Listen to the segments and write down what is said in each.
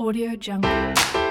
Audio Jungle.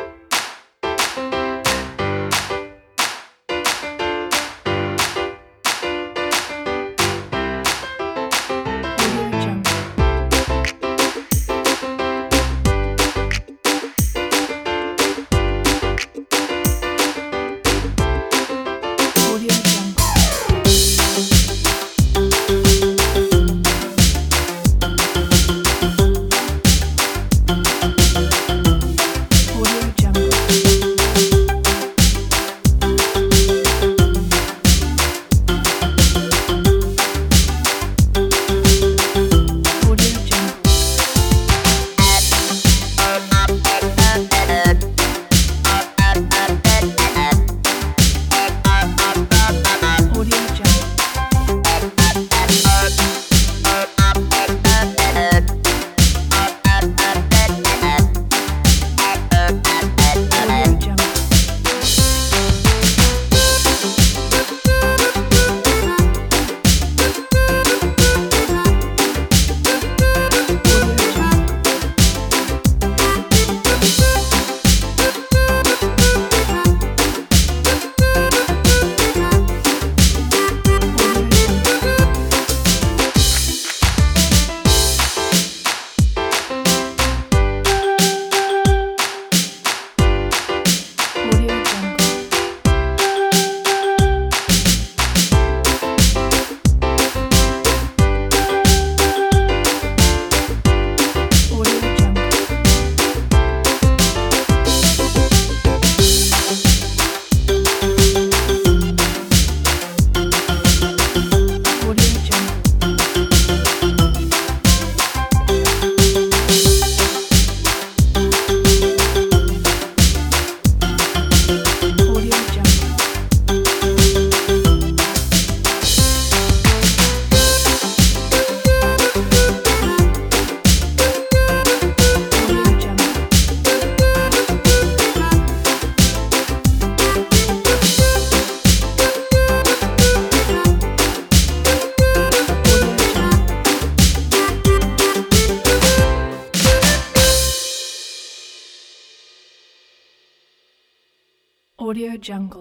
Audio Jungle.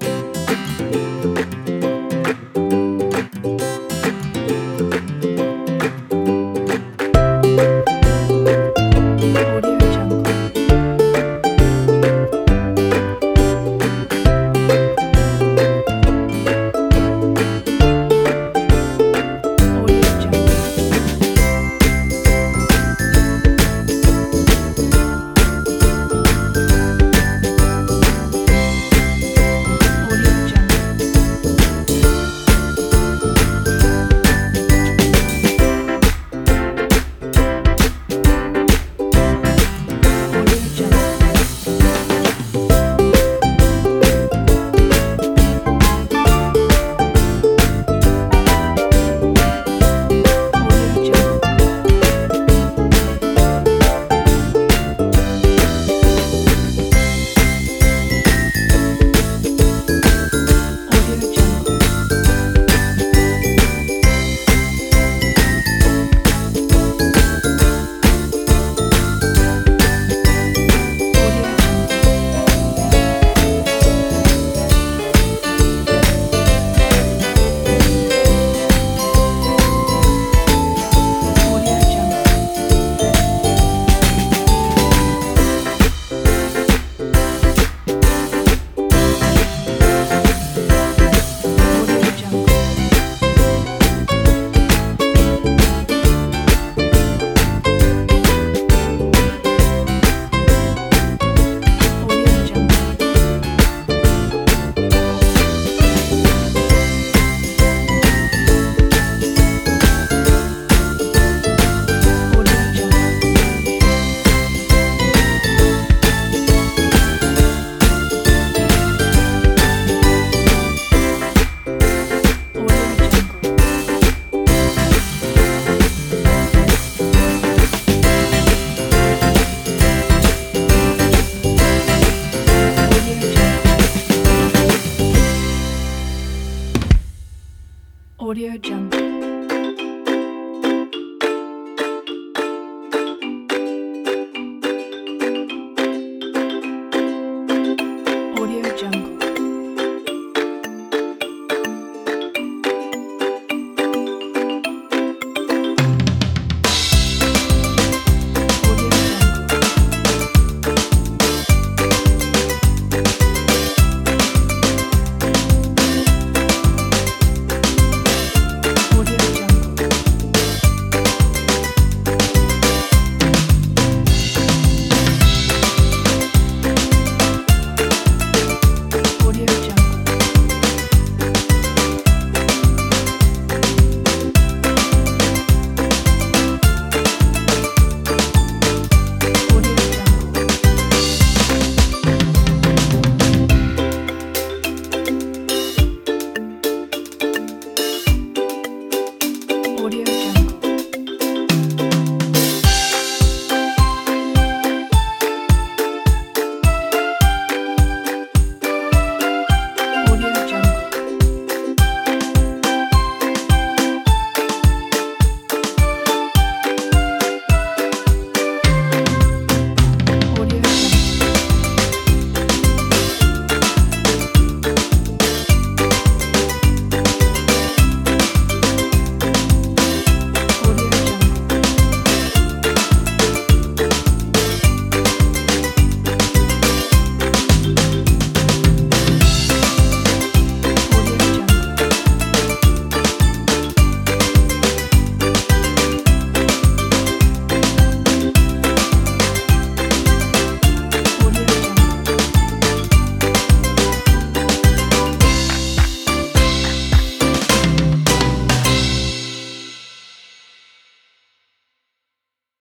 Audio Jungle. Audio.